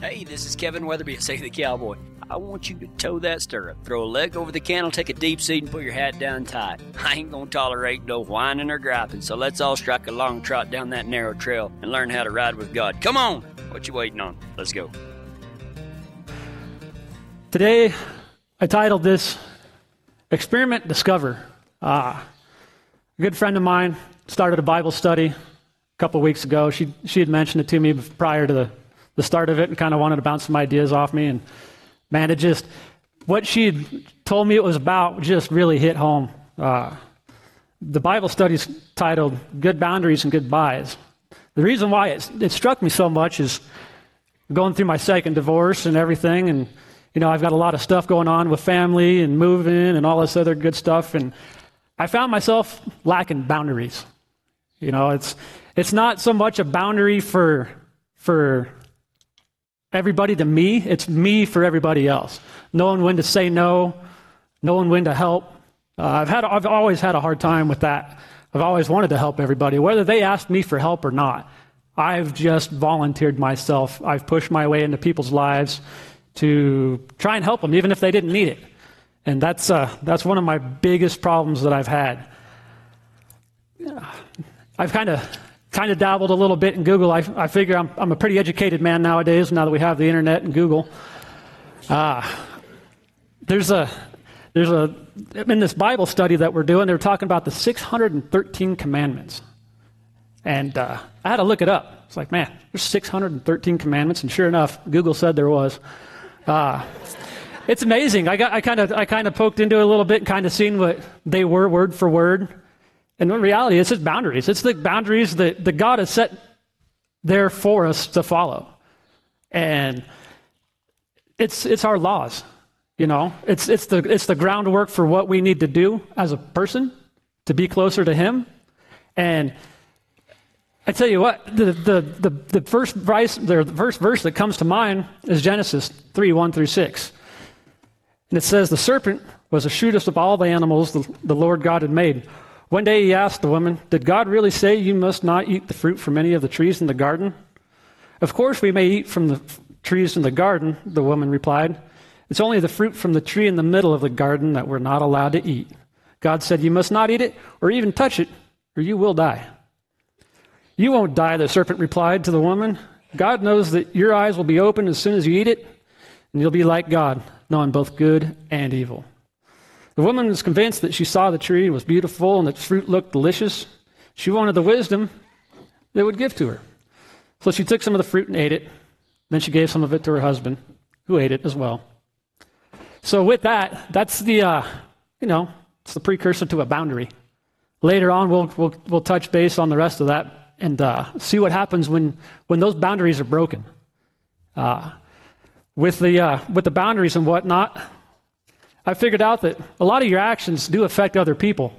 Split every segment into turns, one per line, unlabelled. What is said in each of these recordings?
Hey, this is Kevin Weatherby at Say the Cowboy. I want you to toe that stirrup, throw a leg over the cantle, take a deep seat, and put your hat down tight. I ain't gonna tolerate no whining or griping, so let's all strike a long trot down that narrow trail and learn how to ride with God. Come on! What you waiting on? Let's go.
Today, I titled this Experiment Discover. Uh, a good friend of mine started a Bible study a couple weeks ago. She, she had mentioned it to me prior to the, the start of it and kind of wanted to bounce some ideas off me. And man, it just, what she told me it was about just really hit home. Uh, the Bible study is titled Good Boundaries and Goodbyes. The reason why it, it struck me so much is going through my second divorce and everything. And, you know, I've got a lot of stuff going on with family and moving and all this other good stuff. And I found myself lacking boundaries. You know, it's it's not so much a boundary for for everybody to me, it's me for everybody else. Knowing when to say no, knowing when to help. Uh, I've had I've always had a hard time with that. I've always wanted to help everybody, whether they asked me for help or not. I've just volunteered myself. I've pushed my way into people's lives to try and help them, even if they didn't need it. And that's, uh, that's one of my biggest problems that I've had. I've kind of kind of dabbled a little bit in Google. I, I figure I'm, I'm a pretty educated man nowadays, now that we have the internet and Google. Uh, there's a there's a in this Bible study that we're doing, they're talking about the 613 commandments. And uh, I had to look it up. It's like, man, there's 613 commandments, and sure enough, Google said there was. Uh, it's amazing. I, got, I kind of I kind of poked into it a little bit and kind of seen what they were word for word. And in reality, it's just boundaries. It's the boundaries that, that God has set there for us to follow. And it's, it's our laws, you know. It's, it's, the, it's the groundwork for what we need to do as a person to be closer to Him. And I tell you what, the, the, the, the, first, verse, the first verse that comes to mind is Genesis 3 1 through 6. And it says, The serpent was the shrewdest of all the animals the, the Lord God had made. One day he asked the woman, Did God really say you must not eat the fruit from any of the trees in the garden? Of course, we may eat from the f- trees in the garden, the woman replied. It's only the fruit from the tree in the middle of the garden that we're not allowed to eat. God said, You must not eat it or even touch it, or you will die. You won't die, the serpent replied to the woman. God knows that your eyes will be opened as soon as you eat it, and you'll be like God, knowing both good and evil. The woman was convinced that she saw the tree was beautiful and that fruit looked delicious. She wanted the wisdom that would give to her. So she took some of the fruit and ate it. Then she gave some of it to her husband, who ate it as well. So with that, that's the, uh, you know, it's the precursor to a boundary. Later on, we'll, we'll, we'll touch base on the rest of that and uh, see what happens when, when those boundaries are broken. Uh, with, the, uh, with the boundaries and whatnot, I figured out that a lot of your actions do affect other people.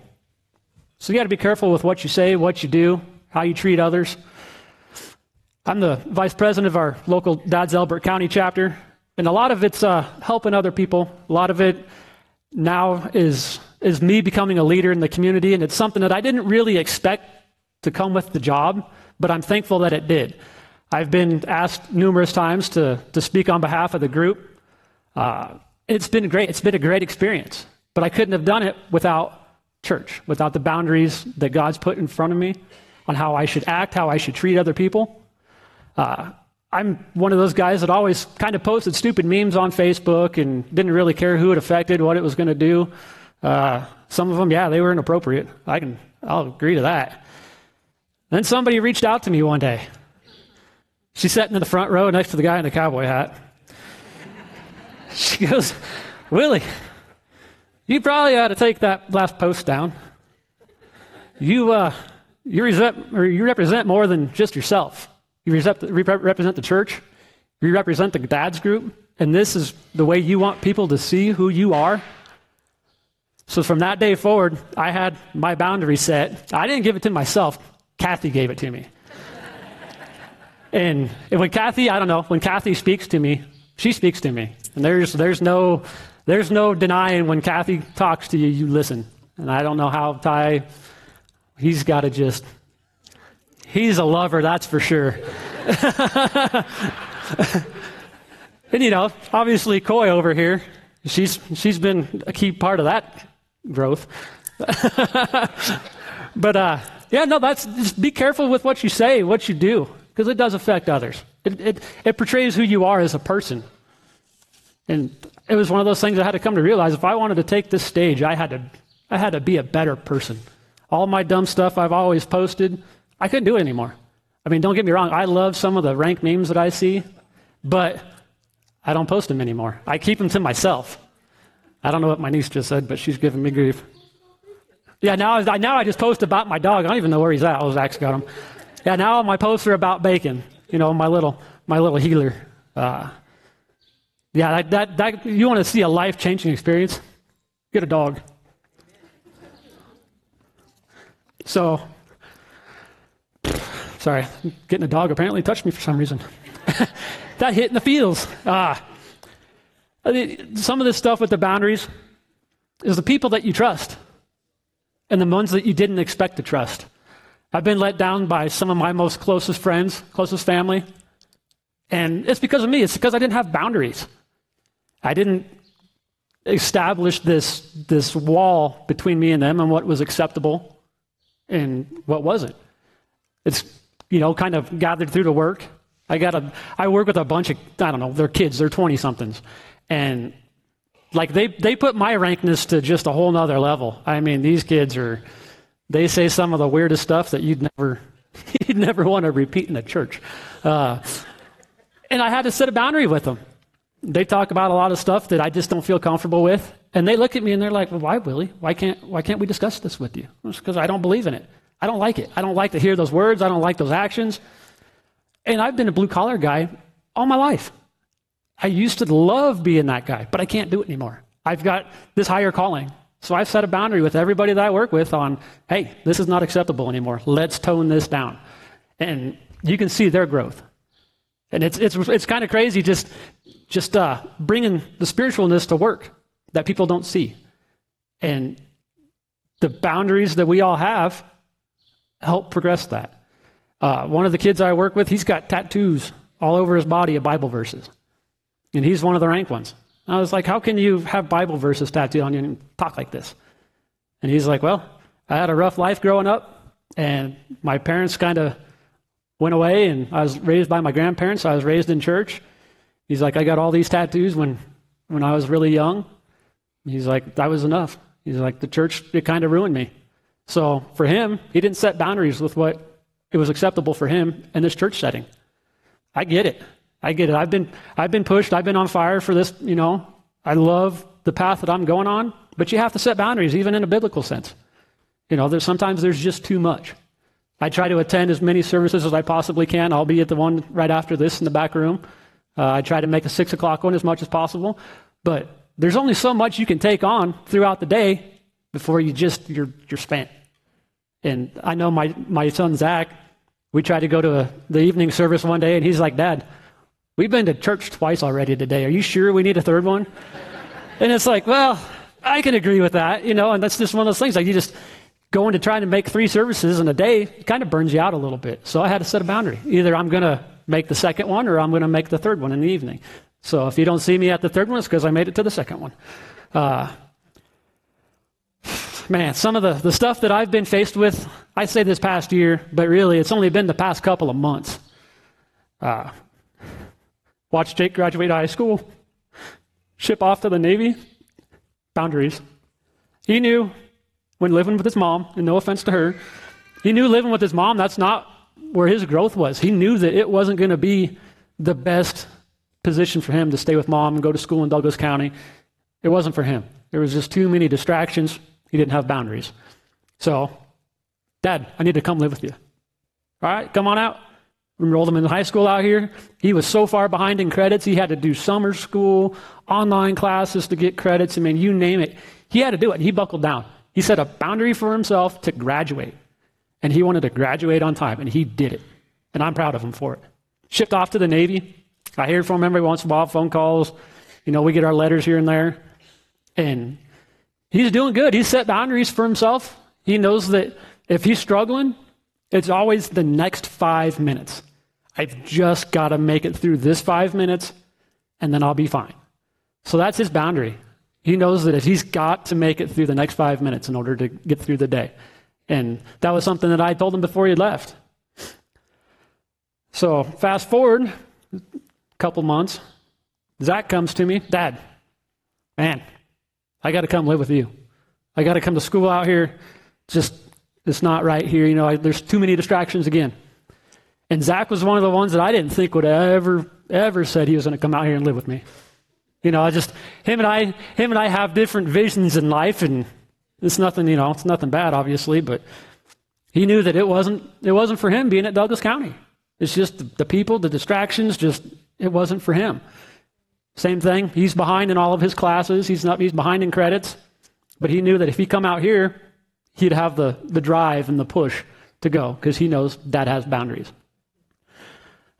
So you got to be careful with what you say, what you do, how you treat others. I'm the vice president of our local Dad's Elbert County chapter, and a lot of it's uh, helping other people. A lot of it now is is me becoming a leader in the community, and it's something that I didn't really expect to come with the job, but I'm thankful that it did. I've been asked numerous times to to speak on behalf of the group. Uh, it's been great. It's been a great experience. But I couldn't have done it without church, without the boundaries that God's put in front of me on how I should act, how I should treat other people. Uh, I'm one of those guys that always kind of posted stupid memes on Facebook and didn't really care who it affected, what it was going to do. Uh, some of them, yeah, they were inappropriate. I can, I'll agree to that. Then somebody reached out to me one day. She's sitting in the front row next to the guy in the cowboy hat. She goes, Willie, you probably ought to take that last post down. You, uh, you, represent, or you represent more than just yourself. You represent the church, you represent the dad's group, and this is the way you want people to see who you are. So from that day forward, I had my boundary set. I didn't give it to myself, Kathy gave it to me. and when Kathy, I don't know, when Kathy speaks to me, she speaks to me. And there's, there's, no, there's no denying when Kathy talks to you, you listen. And I don't know how Ty, he's got to just, he's a lover, that's for sure. And, you know, obviously, Coy over here, she's, she's been a key part of that growth. but, uh, yeah, no, that's just be careful with what you say, what you do, because it does affect others. It, it, it portrays who you are as a person. And it was one of those things I had to come to realize if I wanted to take this stage, I had to, I had to be a better person. All my dumb stuff I've always posted, I couldn't do it anymore. I mean, don't get me wrong, I love some of the rank memes that I see, but I don't post them anymore. I keep them to myself. I don't know what my niece just said, but she's giving me grief. Yeah, now, I, now I just post about my dog. I don't even know where he's at. Oh, Zach's got him. Yeah, now my posts are about bacon. You know, my little my little heeler. Uh, yeah, that, that, that you want to see a life changing experience? Get a dog. So, sorry, getting a dog apparently touched me for some reason. that hit in the feels. Ah. Some of this stuff with the boundaries is the people that you trust and the ones that you didn't expect to trust. I've been let down by some of my most closest friends, closest family, and it's because of me. It's because I didn't have boundaries. I didn't establish this, this wall between me and them and what was acceptable and what wasn't. It's, you know, kind of gathered through the work. I got a, I work with a bunch of, I don't know, they're kids, they're 20 somethings. And like they, they put my rankness to just a whole nother level. I mean, these kids are, they say some of the weirdest stuff that you'd never, you'd never want to repeat in a church. Uh, and I had to set a boundary with them. They talk about a lot of stuff that I just don't feel comfortable with. And they look at me and they're like, well, why, Willie? Why can't, why can't we discuss this with you? It's because I don't believe in it. I don't like it. I don't like to hear those words. I don't like those actions. And I've been a blue collar guy all my life. I used to love being that guy, but I can't do it anymore. I've got this higher calling. So I've set a boundary with everybody that I work with on, hey, this is not acceptable anymore. Let's tone this down. And you can see their growth. And it's, it's, it's kind of crazy just, just uh, bringing the spiritualness to work that people don't see. And the boundaries that we all have help progress that. Uh, one of the kids I work with, he's got tattoos all over his body of Bible verses. And he's one of the rank ones. I was like, How can you have Bible verses tattooed on you and talk like this? And he's like, Well, I had a rough life growing up, and my parents kind of went away, and I was raised by my grandparents. I was raised in church. He's like, I got all these tattoos when, when I was really young. He's like, that was enough. He's like, the church, it kind of ruined me. So for him, he didn't set boundaries with what it was acceptable for him in this church setting. I get it. I get it. I've been, I've been pushed. I've been on fire for this, you know. I love the path that I'm going on, but you have to set boundaries, even in a biblical sense. You know, there's, sometimes there's just too much. I try to attend as many services as I possibly can. I'll be at the one right after this in the back room. Uh, I try to make a six o'clock one as much as possible, but there's only so much you can take on throughout the day before you just you're you're spent. And I know my my son Zach. We tried to go to a, the evening service one day, and he's like, "Dad, we've been to church twice already today. Are you sure we need a third one?" and it's like, well, I can agree with that, you know. And that's just one of those things. Like you just going to try to make three services in a day it kind of burns you out a little bit. So I had to set a boundary. Either I'm going to make the second one or I'm going to make the third one in the evening. So if you don't see me at the third one, it's because I made it to the second one. Uh, man, some of the, the stuff that I've been faced with, I say this past year, but really it's only been the past couple of months. Uh, watch Jake graduate high school, ship off to the Navy, boundaries. He knew when living with his mom, and no offense to her, he knew living with his mom, that's not where his growth was. He knew that it wasn't going to be the best position for him to stay with mom and go to school in Douglas County. It wasn't for him. There was just too many distractions. He didn't have boundaries. So, Dad, I need to come live with you. All right, come on out. Enrolled him in high school out here. He was so far behind in credits, he had to do summer school, online classes to get credits. I mean, you name it. He had to do it, he buckled down. He set a boundary for himself to graduate. And he wanted to graduate on time, and he did it. And I'm proud of him for it. Shipped off to the Navy. I hear from him every once in a while, phone calls. You know, we get our letters here and there. And he's doing good. He's set boundaries for himself. He knows that if he's struggling, it's always the next five minutes. I've just got to make it through this five minutes, and then I'll be fine. So that's his boundary. He knows that if he's got to make it through the next five minutes in order to get through the day. And that was something that I told him before he left. So fast forward a couple months, Zach comes to me, Dad, man, I got to come live with you. I got to come to school out here. Just, it's not right here. You know, I, there's too many distractions again. And Zach was one of the ones that I didn't think would ever, ever said he was going to come out here and live with me. You know, I just him and I, him and I have different visions in life, and it's nothing. You know, it's nothing bad, obviously, but he knew that it wasn't. It wasn't for him being at Douglas County. It's just the, the people, the distractions. Just it wasn't for him. Same thing. He's behind in all of his classes. He's not. He's behind in credits, but he knew that if he come out here, he'd have the the drive and the push to go because he knows that has boundaries.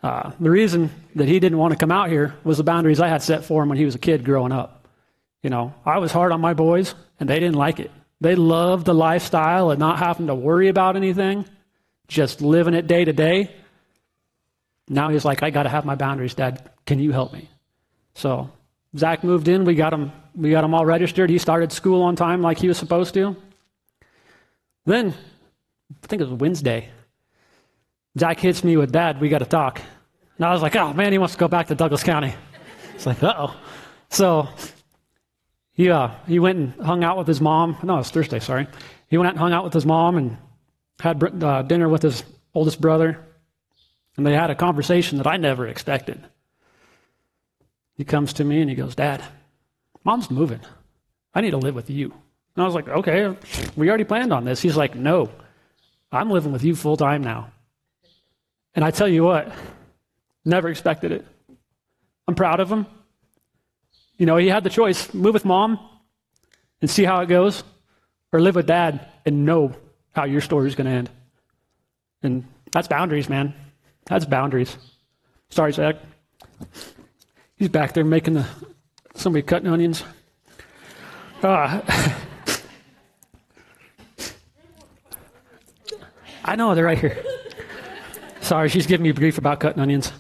Uh, the reason that he didn't want to come out here was the boundaries I had set for him when he was a kid growing up. You know, I was hard on my boys, and they didn't like it. They loved the lifestyle and not having to worry about anything, just living it day to day. Now he's like, I got to have my boundaries, Dad. Can you help me? So Zach moved in. We got him. We got him all registered. He started school on time, like he was supposed to. Then, I think it was Wednesday. Zach hits me with, Dad, we got to talk. And I was like, oh man, he wants to go back to Douglas County. It's like, uh oh. So he, uh, he went and hung out with his mom. No, it was Thursday, sorry. He went out and hung out with his mom and had uh, dinner with his oldest brother. And they had a conversation that I never expected. He comes to me and he goes, Dad, mom's moving. I need to live with you. And I was like, okay, we already planned on this. He's like, no, I'm living with you full time now. And I tell you what, never expected it. I'm proud of him. You know, he had the choice move with mom and see how it goes, or live with dad and know how your story is going to end. And that's boundaries, man. That's boundaries. Sorry, Zach. He's back there making the somebody cutting onions. Uh, I know they're right here. Sorry, she's giving me grief about cutting onions.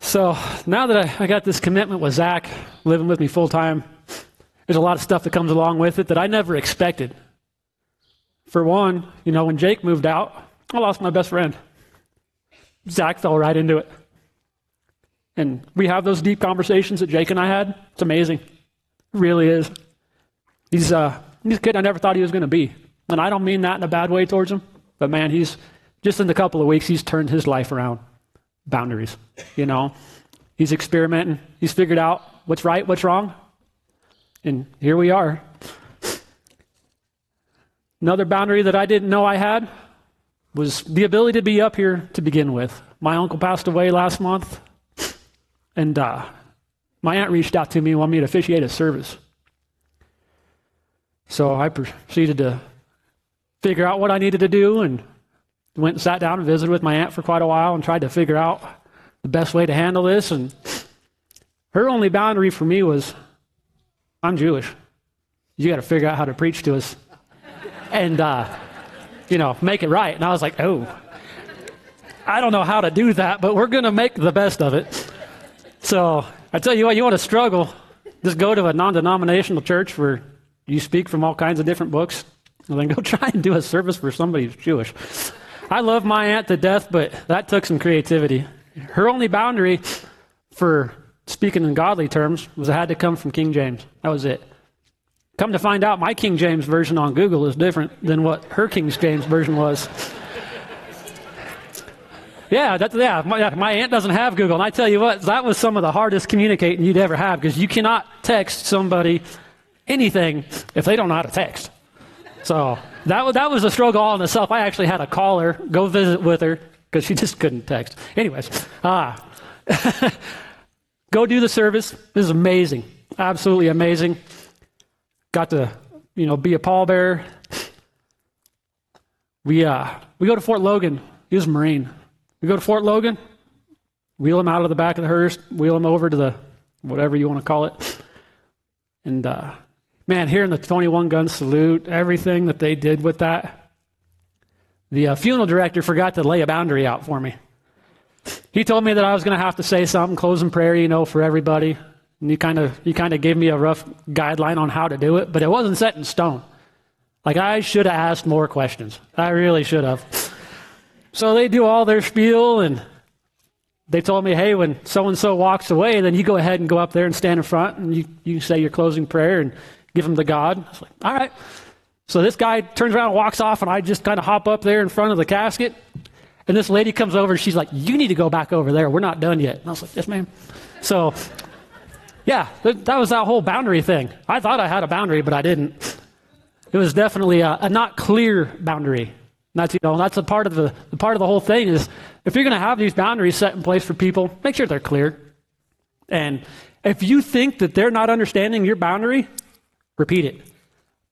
So now that I, I got this commitment with Zach living with me full time, there's a lot of stuff that comes along with it that I never expected. For one, you know, when Jake moved out, I lost my best friend. Zach fell right into it. And we have those deep conversations that Jake and I had. It's amazing. It really is. He's, uh, he's a kid I never thought he was going to be. And I don't mean that in a bad way towards him, but man, he's just in a couple of weeks, he's turned his life around. Boundaries, you know. He's experimenting. He's figured out what's right, what's wrong. And here we are. Another boundary that I didn't know I had was the ability to be up here to begin with. My uncle passed away last month, and uh, my aunt reached out to me and wanted me to officiate a service. So I proceeded to figure out what I needed to do and went and sat down and visited with my aunt for quite a while and tried to figure out the best way to handle this. And her only boundary for me was, I'm Jewish. You got to figure out how to preach to us and, uh, you know, make it right. And I was like, oh, I don't know how to do that, but we're going to make the best of it. So I tell you what, you want to struggle, just go to a non denominational church where you speak from all kinds of different books, and then go try and do a service for somebody who's Jewish. I love my aunt to death, but that took some creativity. Her only boundary for speaking in godly terms was it had to come from King James. That was it. Come to find out, my King James version on Google is different than what her King James version was. Yeah, that's, yeah my, my, aunt doesn't have Google. And I tell you what, that was some of the hardest communicating you'd ever have because you cannot text somebody anything if they don't know how to text. So that, that was a struggle all in itself. I actually had to call her, go visit with her, because she just couldn't text. Anyways, ah, go do the service. This is amazing. Absolutely amazing. Got to, you know, be a pallbearer. We, uh, we go to Fort Logan. He was a Marine. We go to Fort Logan, wheel him out of the back of the hearse, wheel him over to the whatever you want to call it. And uh, man, hearing the 21 gun salute, everything that they did with that, the uh, funeral director forgot to lay a boundary out for me. he told me that I was going to have to say something, closing prayer, you know, for everybody. And he kind of he kind of gave me a rough guideline on how to do it, but it wasn't set in stone. Like I should have asked more questions. I really should have. So they do all their spiel and they told me, hey, when so and so walks away, then you go ahead and go up there and stand in front and you, you say your closing prayer and give them to God. I was like, all right. So this guy turns around and walks off, and I just kind of hop up there in front of the casket. And this lady comes over and she's like, You need to go back over there. We're not done yet. And I was like, Yes, ma'am. So, yeah, that, that was that whole boundary thing. I thought I had a boundary, but I didn't. It was definitely a, a not clear boundary. That's you know that's a part of the, the part of the whole thing is if you're going to have these boundaries set in place for people, make sure they're clear. And if you think that they're not understanding your boundary, repeat it,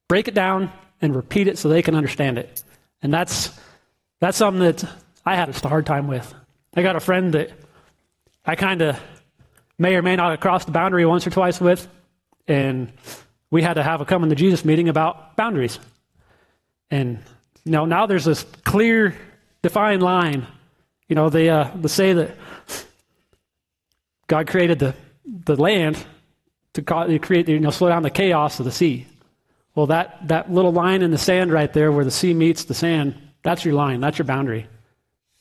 break it down, and repeat it so they can understand it. And that's that's something that I had a hard time with. I got a friend that I kind of may or may not have crossed the boundary once or twice with, and we had to have a coming to Jesus meeting about boundaries. And you know, now there's this clear, defined line. You know, they, uh, they say that God created the, the land to create, you know, slow down the chaos of the sea. Well, that, that little line in the sand right there where the sea meets the sand, that's your line, that's your boundary.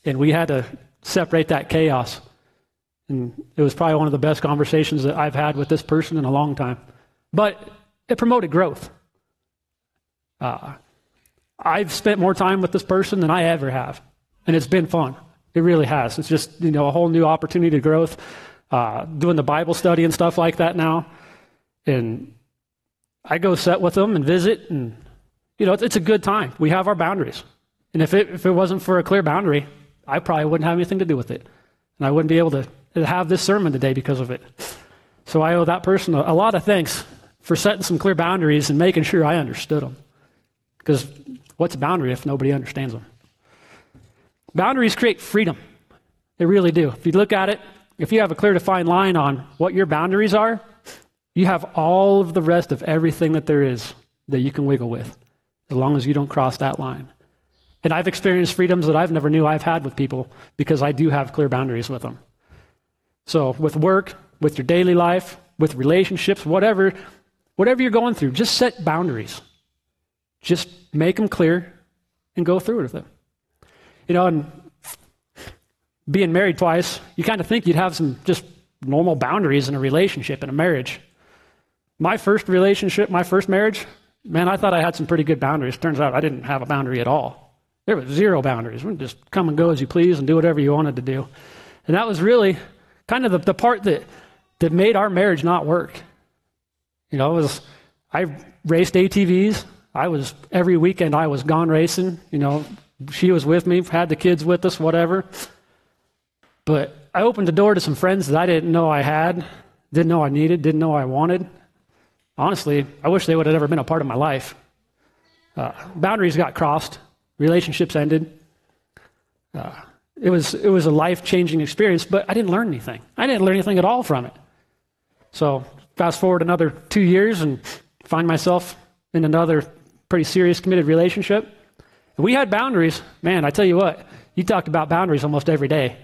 And we had to separate that chaos. And it was probably one of the best conversations that I've had with this person in a long time. But it promoted growth. Uh, I've spent more time with this person than I ever have, and it's been fun. It really has. It's just you know a whole new opportunity to growth. Uh, doing the Bible study and stuff like that now, and I go set with them and visit, and you know it's, a good time. We have our boundaries, and if it if it wasn't for a clear boundary, I probably wouldn't have anything to do with it, and I wouldn't be able to have this sermon today because of it. So I owe that person a, a lot of thanks for setting some clear boundaries and making sure I understood them. Because What's a boundary if nobody understands them? Boundaries create freedom. They really do. If you look at it, if you have a clear defined line on what your boundaries are, you have all of the rest of everything that there is that you can wiggle with, as long as you don't cross that line. And I've experienced freedoms that I've never knew I've had with people because I do have clear boundaries with them. So with work, with your daily life, with relationships, whatever, whatever you're going through, just set boundaries. Just make them clear and go through with it. You know, and being married twice, you kind of think you'd have some just normal boundaries in a relationship, in a marriage. My first relationship, my first marriage, man, I thought I had some pretty good boundaries. Turns out I didn't have a boundary at all. There was zero boundaries. We just come and go as you please and do whatever you wanted to do. And that was really kind of the, the part that, that made our marriage not work. You know, it was I raced ATVs. I was every weekend I was gone racing. You know, she was with me, had the kids with us, whatever. But I opened the door to some friends that I didn't know I had, didn't know I needed, didn't know I wanted. Honestly, I wish they would have ever been a part of my life. Uh, boundaries got crossed, relationships ended. Uh, it was it was a life changing experience, but I didn't learn anything. I didn't learn anything at all from it. So fast forward another two years and find myself in another pretty serious committed relationship. we had boundaries. Man, I tell you what, you talked about boundaries almost every day.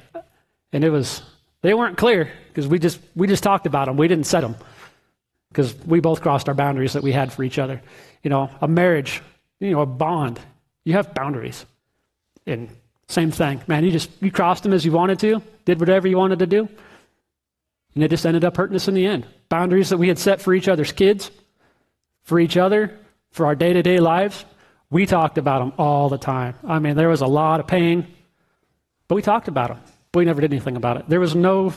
And it was, they weren't clear because we just, we just talked about them. We didn't set them because we both crossed our boundaries that we had for each other. You know, a marriage, you know, a bond, you have boundaries. And same thing, man, you just, you crossed them as you wanted to, did whatever you wanted to do. And it just ended up hurting us in the end. Boundaries that we had set for each other's kids, for each other, for our day to day lives, we talked about them all the time. I mean, there was a lot of pain, but we talked about them. But we never did anything about it. There was no,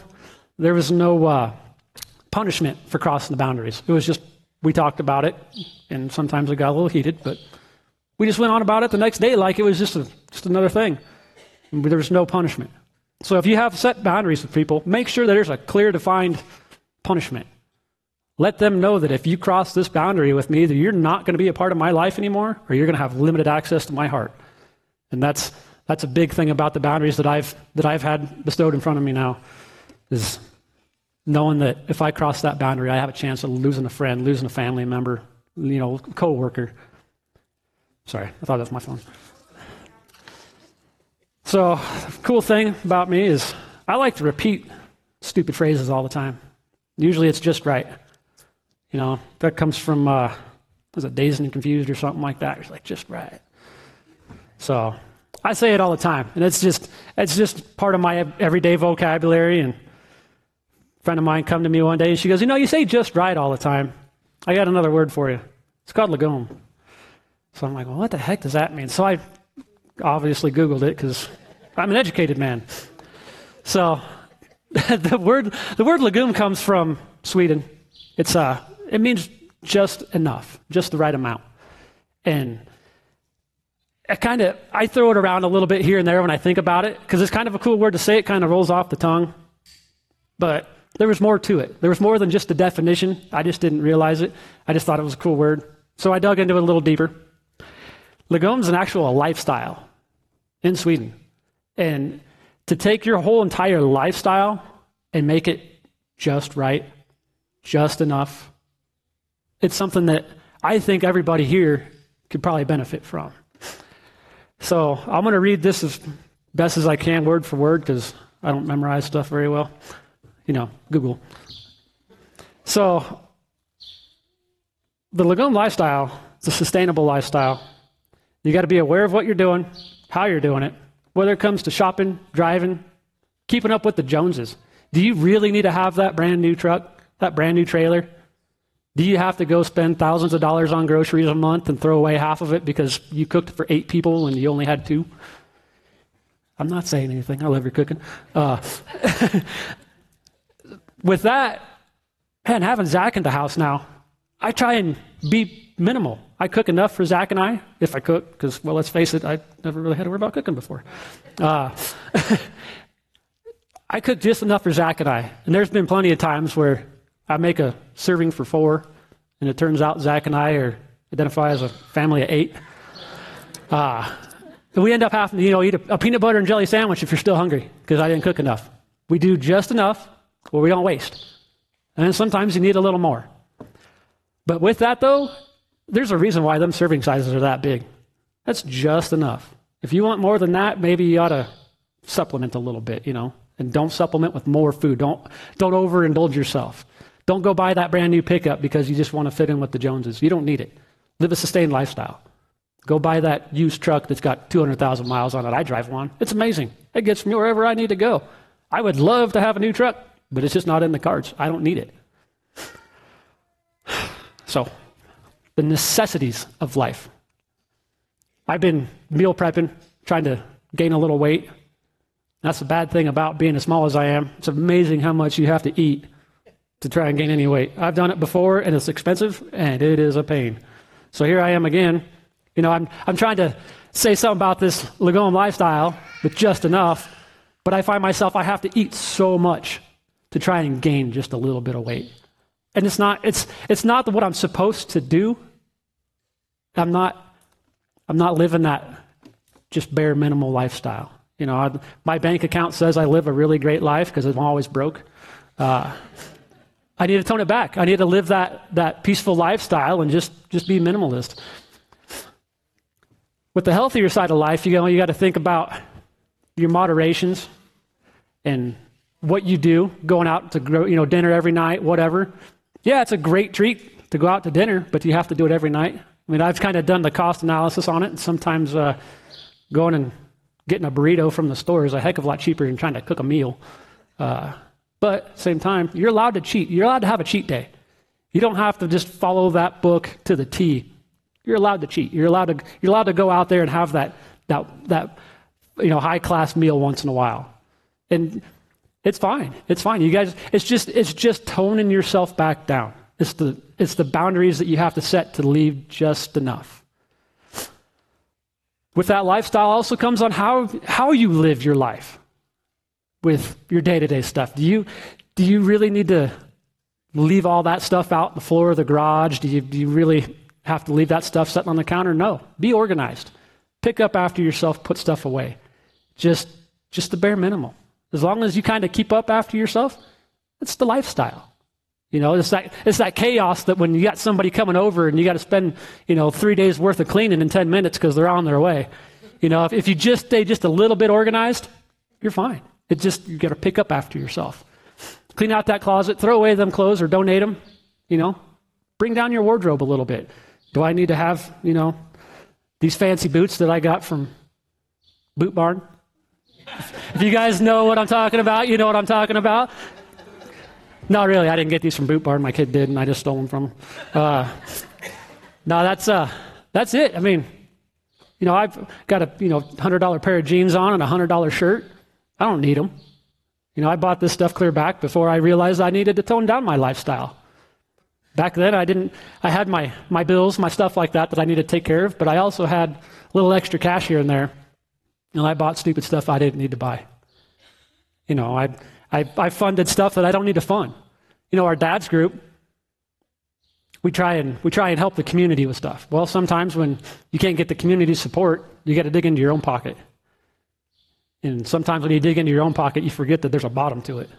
there was no uh, punishment for crossing the boundaries. It was just we talked about it, and sometimes it got a little heated, but we just went on about it the next day like it was just a, just another thing. There was no punishment. So if you have set boundaries with people, make sure that there's a clear, defined punishment. Let them know that if you cross this boundary with me, that you're not going to be a part of my life anymore, or you're going to have limited access to my heart. And that's that's a big thing about the boundaries that I've that I've had bestowed in front of me now, is knowing that if I cross that boundary, I have a chance of losing a friend, losing a family member, you know, coworker. Sorry, I thought that was my phone. So, cool thing about me is I like to repeat stupid phrases all the time. Usually it's just right. You know, that comes from, uh, was it Dazed and Confused or something like that? It's like, just right. So I say it all the time. And it's just, it's just part of my everyday vocabulary. And friend of mine come to me one day and she goes, you know, you say just right all the time. I got another word for you. It's called lagom. So I'm like, well, what the heck does that mean? So I obviously Googled it because I'm an educated man. So the word the word lagom comes from Sweden. It's uh it means just enough, just the right amount. And I kind of I throw it around a little bit here and there when I think about it because it's kind of a cool word to say. It kind of rolls off the tongue, but there was more to it. There was more than just the definition. I just didn't realize it. I just thought it was a cool word, so I dug into it a little deeper. Lagom's an actual lifestyle in Sweden, and to take your whole entire lifestyle and make it just right, just enough, it's something that I think everybody here could probably benefit from. So I'm going to read this as best as I can, word for word, because I don't memorize stuff very well. You know, Google. So the lagom lifestyle is a sustainable lifestyle. You got to be aware of what you're doing, how you're doing it, whether it comes to shopping, driving, keeping up with the Joneses. Do you really need to have that brand new truck, that brand new trailer? Do you have to go spend thousands of dollars on groceries a month and throw away half of it because you cooked for eight people and you only had two? I'm not saying anything. I love your cooking. Uh, with that, and having Zach in the house now, I try and be minimal. I cook enough for Zach and I, if I cook, because, well, let's face it, I never really had to worry about cooking before. Uh, I cook just enough for Zach and I. And there's been plenty of times where I make a serving for four, and it turns out Zach and I are identify as a family of eight. Uh, we end up having to, you know, eat a, a peanut butter and jelly sandwich if you're still hungry because I didn't cook enough. We do just enough where we don't waste. And sometimes you need a little more. But with that, though, there's a reason why them serving sizes are that big. That's just enough. If you want more than that, maybe you ought to supplement a little bit, you know, and don't supplement with more food. Don't, don't overindulge yourself. Don't go buy that brand new pickup because you just want to fit in with the Joneses. You don't need it. Live a sustained lifestyle. Go buy that used truck that's got 200,000 miles on it. I drive one. It's amazing. It gets me wherever I need to go. I would love to have a new truck, but it's just not in the cards. I don't need it. So, the necessities of life. I've been meal prepping, trying to gain a little weight. That's the bad thing about being as small as I am. It's amazing how much you have to eat to try and gain any weight. I've done it before and it's expensive and it is a pain. So here I am again. You know, I'm, I'm trying to say something about this lagom lifestyle with just enough, but I find myself, I have to eat so much to try and gain just a little bit of weight. And it's not, it's, it's not what I'm supposed to do. I'm not, I'm not living that just bare minimal lifestyle. You know, I, my bank account says I live a really great life because I'm always broke. Uh, I need to tone it back. I need to live that, that peaceful lifestyle and just, just be minimalist. With the healthier side of life, you know, you got to think about your moderations and what you do, going out to you know dinner every night, whatever. Yeah, it's a great treat to go out to dinner, but you have to do it every night. I mean, I've kind of done the cost analysis on it, and sometimes uh, going and getting a burrito from the store is a heck of a lot cheaper than trying to cook a meal. Uh, but same time, you're allowed to cheat. You're allowed to have a cheat day. You don't have to just follow that book to the T. You're allowed to cheat. You're allowed to, you're allowed to go out there and have that, that, that you know, high class meal once in a while. And it's fine. It's fine. You guys, it's just, it's just toning yourself back down. It's the, it's the boundaries that you have to set to leave just enough. With that lifestyle also comes on how, how you live your life with your day to day stuff? Do you, do you really need to leave all that stuff out on the floor of the garage? Do you, do you really have to leave that stuff sitting on the counter? No. Be organized. Pick up after yourself, put stuff away. Just, just the bare minimum. As long as you kind of keep up after yourself, it's the lifestyle. You know, it's that, it's that chaos that when you got somebody coming over and you got to spend, you know, three days worth of cleaning in 10 minutes because they're on their way. You know, if, if you just stay just a little bit organized, you're fine. It just, you got to pick up after yourself. Clean out that closet, throw away them clothes or donate them, you know. Bring down your wardrobe a little bit. Do I need to have, you know, these fancy boots that I got from Boot Barn? If you guys know what I'm talking about, you know what I'm talking about. No, really, I didn't get these from Boot Barn. My kid did, and I just stole them from him. Uh, no, that's uh, that's it. I mean, you know, I've got a you know hundred dollar pair of jeans on and a hundred dollar shirt. I don't need them. You know, I bought this stuff clear back before I realized I needed to tone down my lifestyle. Back then, I didn't. I had my my bills, my stuff like that that I needed to take care of, but I also had a little extra cash here and there, and I bought stupid stuff I didn't need to buy. You know, I I, I funded stuff that I don't need to fund. You know, our dad's group, we try and we try and help the community with stuff. Well, sometimes when you can't get the community support, you got to dig into your own pocket. And sometimes when you dig into your own pocket, you forget that there's a bottom to it.